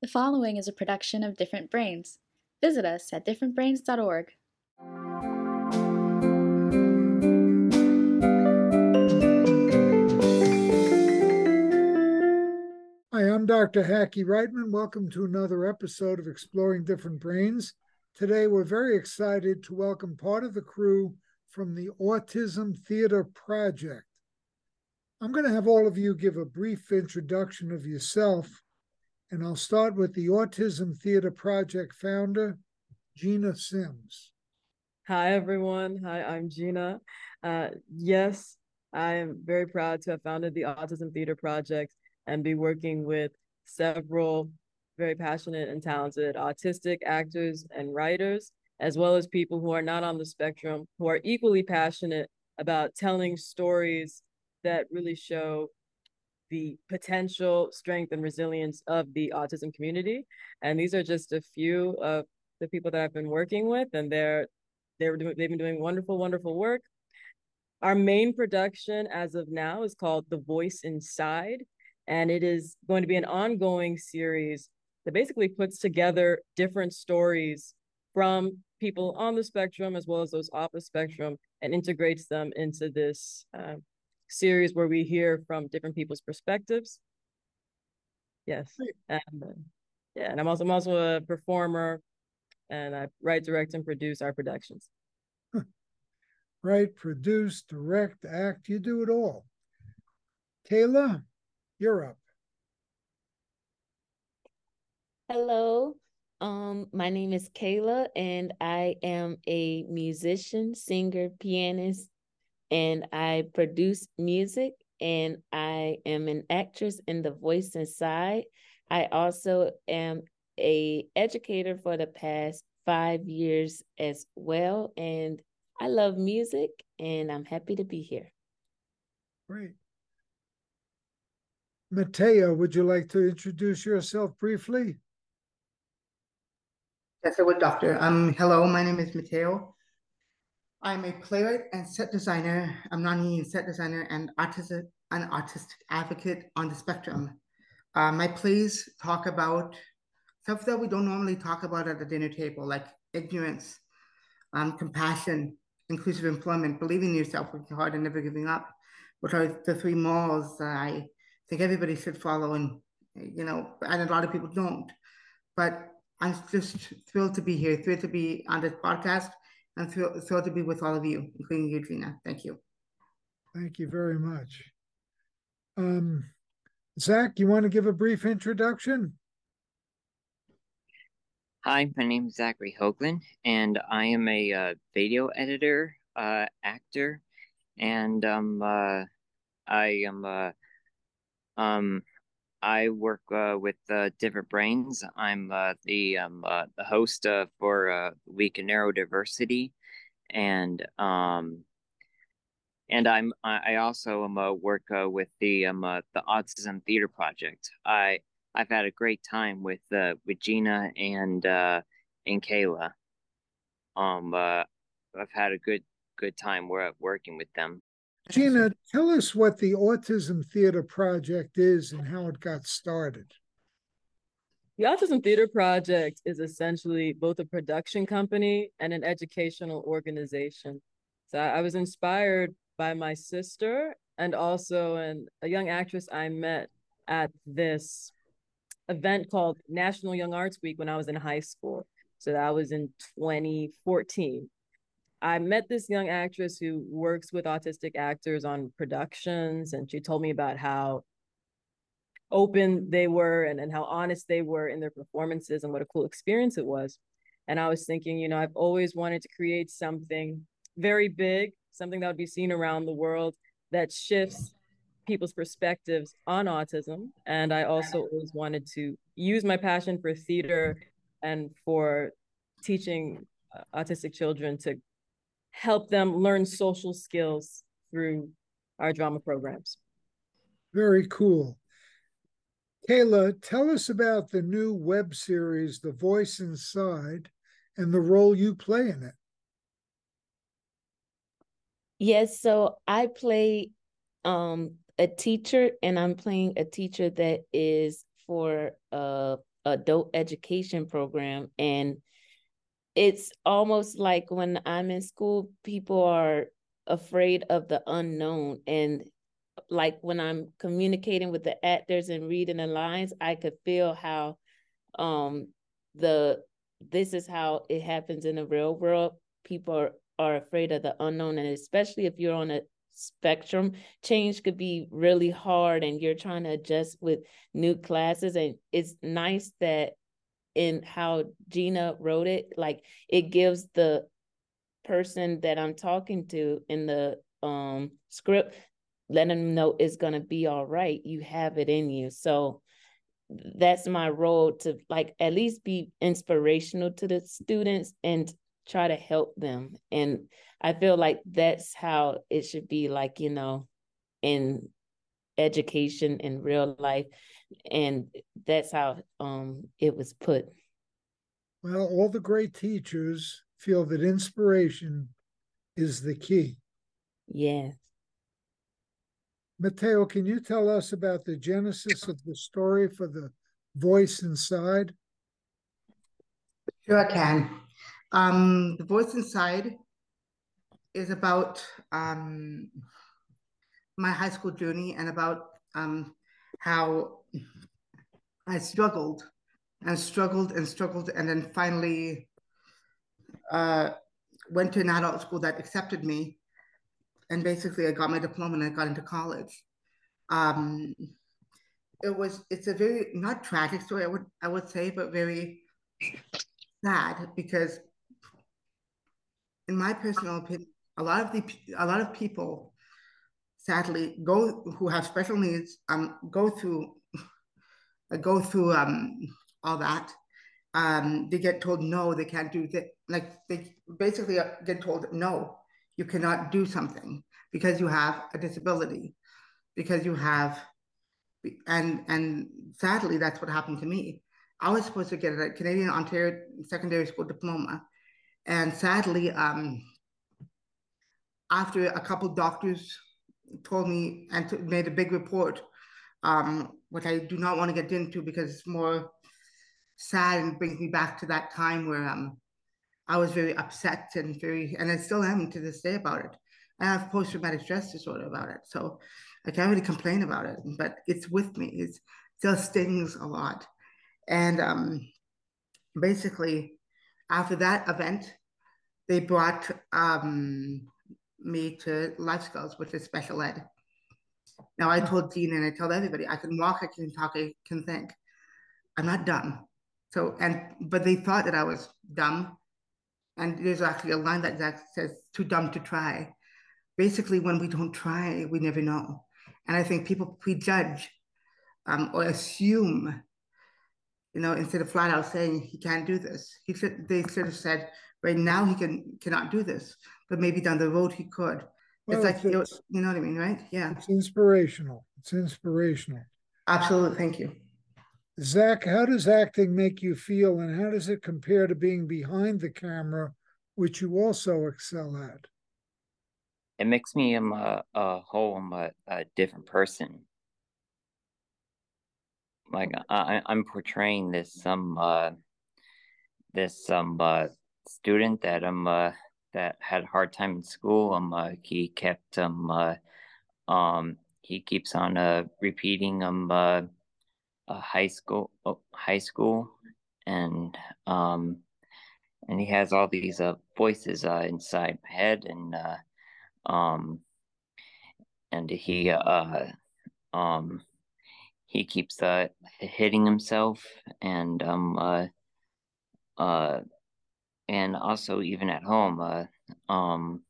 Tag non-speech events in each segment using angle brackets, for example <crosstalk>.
The following is a production of Different Brains. Visit us at differentbrains.org. Hi, I'm Dr. Hackie Reitman. Welcome to another episode of Exploring Different Brains. Today, we're very excited to welcome part of the crew from the Autism Theater Project. I'm going to have all of you give a brief introduction of yourself, and I'll start with the Autism Theater Project founder, Gena Sims. Hi, everyone. Hi, I'm Gena. Uh, yes, I am very proud to have founded the Autism Theater Project and be working with several very passionate and talented autistic actors and writers, as well as people who are not on the spectrum, who are equally passionate about telling stories that really show the potential strength and resilience of the autism community. And these are just a few of the people that I've been working with, and they're they're doing they've been doing wonderful, wonderful work. Our main production as of now is called The Voice Inside, and it is going to be an ongoing series that basically puts together different stories from people on the spectrum as well as those off the spectrum and integrates them into this uh, series where we hear from different people's perspectives. Yes, and uh, yeah, and I'm also I'm also a performer, and I write, direct, and produce our productions. Write, produce, direct, act. You do it all. Kaylah, you're up. Hello. Um, my name is Kaylah, and I am a musician, singer, pianist, and I produce music and I am an actress in The Voice Inside. I also am a educator for the past five years as well. And I love music and I'm happy to be here. Great. Matteo, would you like to introduce yourself briefly? Yes, I would, Doctor. Um, hello, my name is Matteo. I'm a playwright and set designer. I'm non-union set designer and autistic an autistic advocate on the spectrum. Uh, my plays talk about stuff that we don't normally talk about at the dinner table, like ignorance, um, compassion, inclusive employment, believing in yourself, working hard, and never giving up, which are the three morals that I think everybody should follow, and you know, and a lot of people don't. But I'm just thrilled to be here, thrilled to be on this podcast I'm thrilled, thrilled to be with all of you, including you, Gena. Thank you. Thank you very much. Um, Zack, you want to give a brief introduction? Hi, my name is Zachary Hoaglund, and I am a uh, video editor, uh, actor, and um, uh, I am uh, um, I work uh, with uh, Different Brains. I'm uh, the um, uh, the host uh, for uh, Week in Neurodiversity, and um, and I'm I also am uh, work with the um the Autism Theater Project. I I've had a great time with with Gena and and Kaylah. Um, I've had a good good time working with them. Gena, tell us what the Autism Theater Project is and how it got started. The Autism Theater Project is essentially both a production company and an educational organization. So I was inspired by my sister and also an, a young actress I met at this event called National Young Arts Week when I was in high school. So that was in 2014. I met this young actress who works with autistic actors on productions, and she told me about how open they were and, and how honest they were in their performances and what a cool experience it was. And I was thinking, you know, I've always wanted to create something very big, something that would be seen around the world that shifts people's perspectives on autism. And I also always wanted to use my passion for theater and for teaching uh, autistic children to help them learn social skills through our drama programs. Very cool. Kaylah, tell us about the new web series, The Voice Inside, and the role you play in it. Yes, so I play um, a teacher, and I'm playing a teacher that is for a adult education program and it's almost like when I'm in school, people are afraid of the unknown. And like when I'm communicating with the actors and reading the lines, I could feel how um the this is how it happens in the real world. People are, are afraid of the unknown, and especially if you're on a spectrum, change could be really hard and you're trying to adjust with new classes. And it's nice that in how Gena wrote it, like it gives the person that I'm talking to in the um script, letting them know it's gonna be all right. You have it in you. So that's my role to like at least be inspirational to the students and try to help them. And I feel like that's how it should be like, you know, in education in real life. And that's how um it was put. Well, all the great teachers feel that inspiration is the key. Yes. Matteo, can you tell us about the genesis of the story for the voice inside? Sure, I can. Um, the voice inside is about um, my high school journey and about um, how I struggled and struggled and struggled and then finally uh, went to an adult school that accepted me and basically I got my diploma and I got into college. Um, it was it's a very not tragic story I would I would say but very sad because in my personal opinion a lot of the a lot of people sadly go who have special needs um go through <laughs> go through um all that um they get told no they can't do that like they basically get told no you cannot do something because you have a disability because you have and and sadly that's what happened to me. I was supposed to get a canadian ontario secondary school diploma and sadly um after a couple doctors told me and made a big report, um, which I do not want to get into because it's more sad and brings me back to that time where um, I was very upset and very, and I still am to this day about it. I have post-traumatic stress disorder about it, so I can't really complain about it, but it's with me. It still stings a lot, and um, basically, after that event, they brought um, me to life skills, which is special ed. Now I told Dean and I told everybody I can walk, I can talk, I can think. I'm not dumb. So and but they thought that I was dumb. And there's actually a line that Zack says, too dumb to try. Basically, when we don't try, we never know. And I think people prejudge um, or assume, you know, instead of flat out saying he can't do this, he should they should have said, right now he can cannot do this but maybe down the road he could. Well, it's like it's, you know what I mean, right? Yeah. It's inspirational. It's inspirational. Absolutely. Thank you. Zack, how does acting make you feel and how does it compare to being behind the camera, which you also excel at? It makes me um, a, a whole um, a, a different person. Like I, I'm portraying this some um, uh, this some um, uh, student that I'm uh, that had a hard time in school. Um, uh, he kept um, uh, um, he keeps on uh repeating um uh, high school oh, high school and um and he has all these uh voices uh inside my head and uh um and he uh um he keeps uh hitting himself and um uh uh and also even at home, uh, um,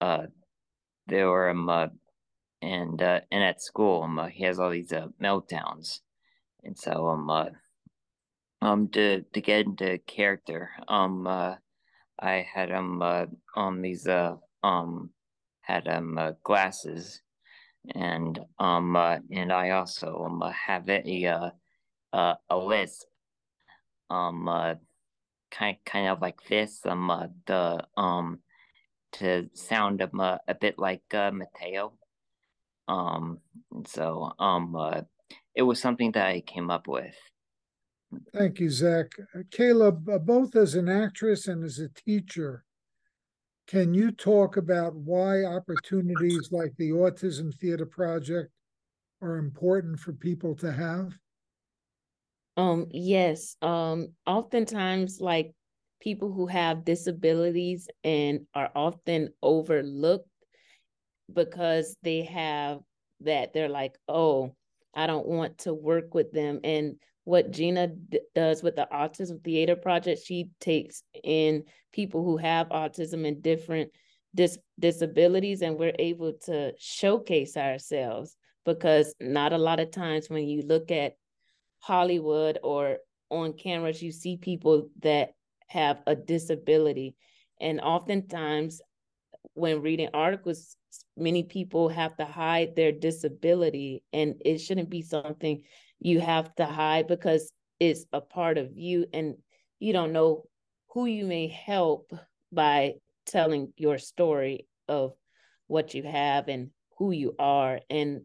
uh, there were um, uh, and uh, and at school, um, uh, he has all these uh, meltdowns, and so um, uh, um, to to get into character, um, uh, I had um, uh, um, these uh, um, had um, uh, glasses, and um, uh, and I also um have a uh, uh a lisp, um, uh kind kind of like this um uh, the um to sound um, uh, a bit like uh, Matteo. Um, so um uh, it was something that I came up with. Thank you, Zack. Uh, Kaylah, uh, both as an actress and as a teacher, can you talk about why opportunities like the Autism Theater Project are important for people to have? Um, yes. Um, oftentimes, like people who have disabilities and are often overlooked because they have that they're like, oh, I don't want to work with them. And what Gena d- does with the Autism Theater Project, she takes in people who have autism and different dis- disabilities, and we're able to showcase ourselves because not a lot of times when you look at Hollywood or on cameras, you see people that have a disability. And oftentimes, when reading articles, many people have to hide their disability, and it shouldn't be something you have to hide because it's a part of you, and you don't know who you may help by telling your story of what you have and who you are. And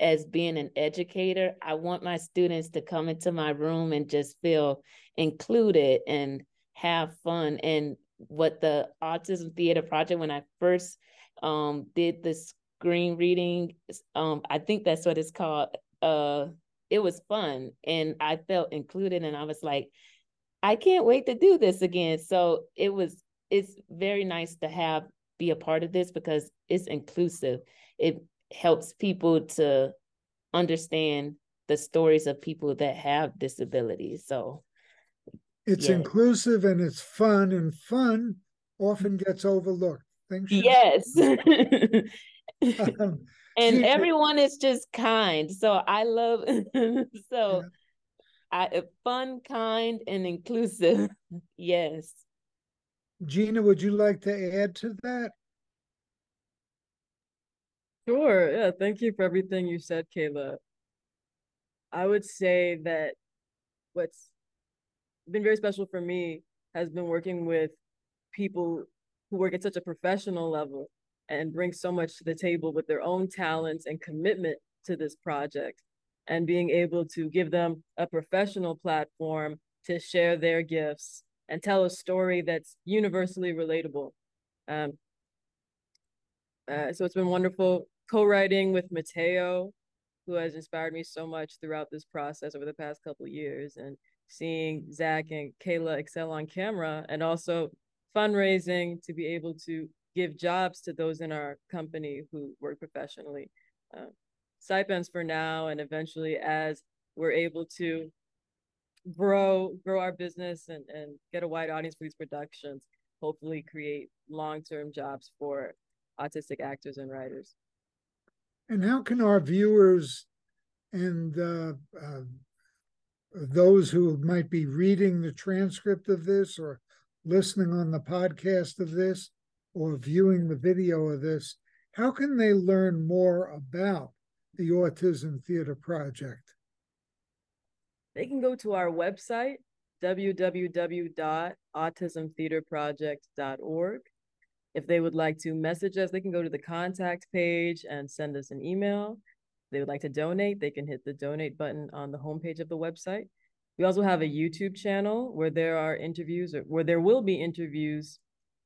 as being an educator, I want my students to come into my room and just feel included and have fun. And what the Autism Theater Project, when I first um, did the screen reading, um, I think that's what it's called. Uh, it was fun and I felt included, and I was like, I can't wait to do this again. So it was, it's very nice to have be a part of this because it's inclusive. It helps people to understand the stories of people that have disabilities. So it's yeah. inclusive and it's fun, and fun often gets overlooked. Things yes. <laughs> um, <laughs> and everyone is just kind. So I love <laughs> so yeah. I fun, kind, and inclusive. yes. Gena, would you like to add to that? Sure. Yeah. Thank you for everything you said, Kaylah. I would say that what's been very special for me has been working with people who work at such a professional level and bring so much to the table with their own talents and commitment to this project and being able to give them a professional platform to share their gifts and tell a story that's universally relatable. Um, uh, so it's been wonderful co-writing with Matteo, who has inspired me so much throughout this process over the past couple years, and seeing Zack and Kaylah excel on camera, and also fundraising to be able to give jobs to those in our company who work professionally. Uh, stipends for now, and eventually as we're able to grow grow our business and, and get a wide audience for these productions, hopefully create long-term jobs for autistic actors and writers. And how can our viewers and uh, uh, those who might be reading the transcript of this or listening on the podcast of this or viewing the video of this, how can they learn more about the Autism Theater Project? They can go to our website, www.autismtheaterproject.org. If they would like to message us, they can go to the contact page and send us an email. If they would like to donate, they can hit the donate button on the homepage of the website. We also have a YouTube channel where there are interviews, or where there will be interviews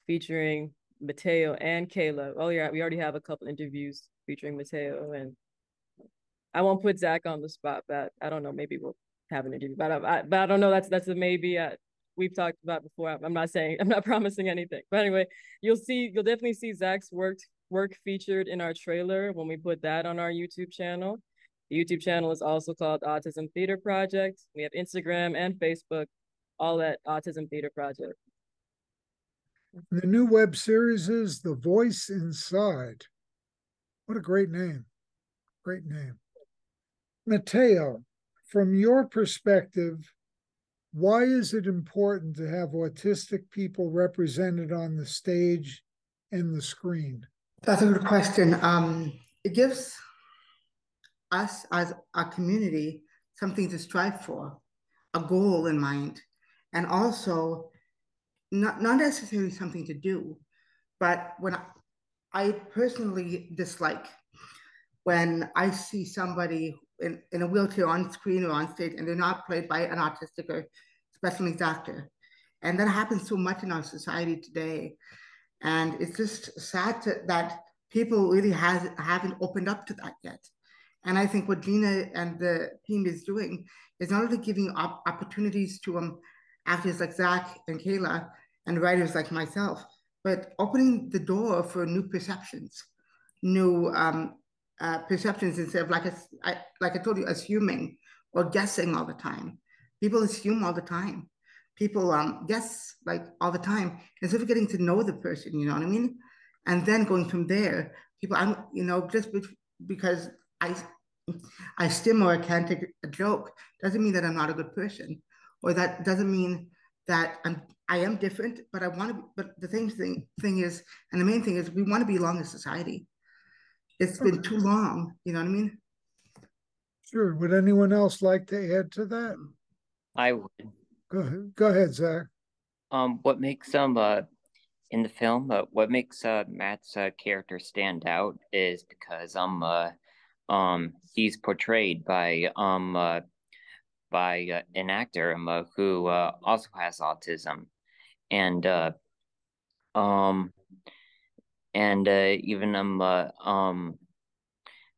featuring Matteo and Kaylah. Oh yeah, we already have a couple interviews featuring Matteo, and I won't put Zack on the spot, but I don't know. Maybe we'll have an interview, but I, but I don't know. That's that's a maybe. I, we've talked about before. I'm not saying <laughs> I'm not promising anything. But anyway, you'll see you'll definitely see Zack's work work featured in our trailer when we put that on our YouTube channel. The YouTube channel is also called Autism Theater Project. We have Instagram and Facebook, all at Autism Theater Project. The new web series is The Voice Inside. What a great name. Great name. Matteo, from your perspective, why is it important to have autistic people represented on the stage and the screen? That's a good question. Um, it gives us as a community something to strive for, a goal in mind, and also not, not necessarily something to do, but when I, I personally dislike when I see somebody in, in a wheelchair on screen or on stage and they're not played by an autistic or special needs actor. And that happens so much in our society today. And it's just sad to, that people really has, haven't opened up to that yet. And I think what Gena and the team is doing is not only giving op- opportunities to um, actors like Zack and Kaylah and writers like myself, but opening the door for new perceptions, new um, uh, perceptions instead of like a, I, like I told you, assuming or guessing all the time. People assume all the time. People um, guess like all the time instead of getting to know the person. You know what I mean? And then going from there, people, I'm you know just because I I stim or I can't take a joke doesn't mean that I'm not a good person, or that doesn't mean that I'm I am different, but I want to. But the thing thing thing is, and the main thing is, we want to belong in society. It's been too long. You know what I mean? Sure. Would anyone else like to add to that? I would. Go ahead. Go ahead, Zack. Um, what makes um uh in the film uh, what makes uh Matt's uh, character stand out is because um uh um he's portrayed by um uh, by uh, an actor um, uh, who uh, also has autism and uh um and uh, even um uh, um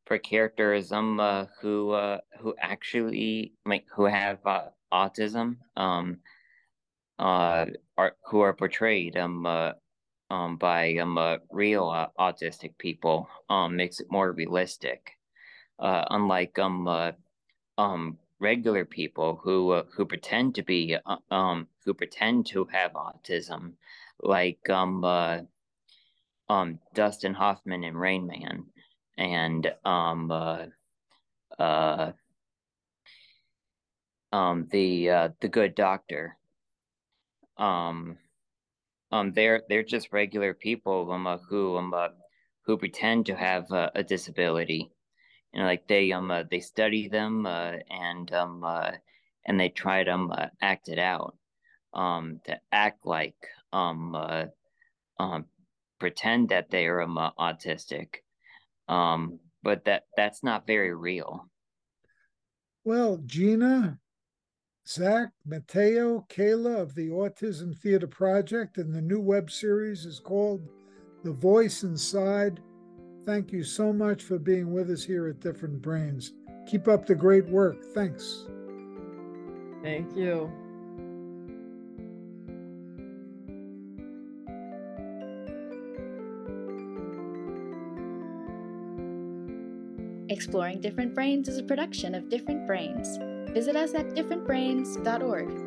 for characters um uh, who uh, who actually like who have autism um uh are who are portrayed um um by um real autistic people um makes it more realistic uh unlike um uh, um regular people who uh, who pretend to be um who pretend to have autism like um um Dustin Hoffman in Rain Man. And um uh, uh um the uh the good doctor. Um um they're they're just regular people um uh, who um uh, who pretend to have uh, a disability. And like they um uh, they study them uh, and um uh, and they try to um, uh, act it out. Um to act like um uh, um pretend that they are autistic um but that that's not very real Well, Gena, Zack, Matteo, Kaylah of the Autism Theater Project, and the new web series is called The Voice Inside. Thank you so much for being with us here at Different Brains. Keep up the great work. Thanks. Thank you. Exploring Different Brains is a production of Different Brains. Visit us at differentbrains.org.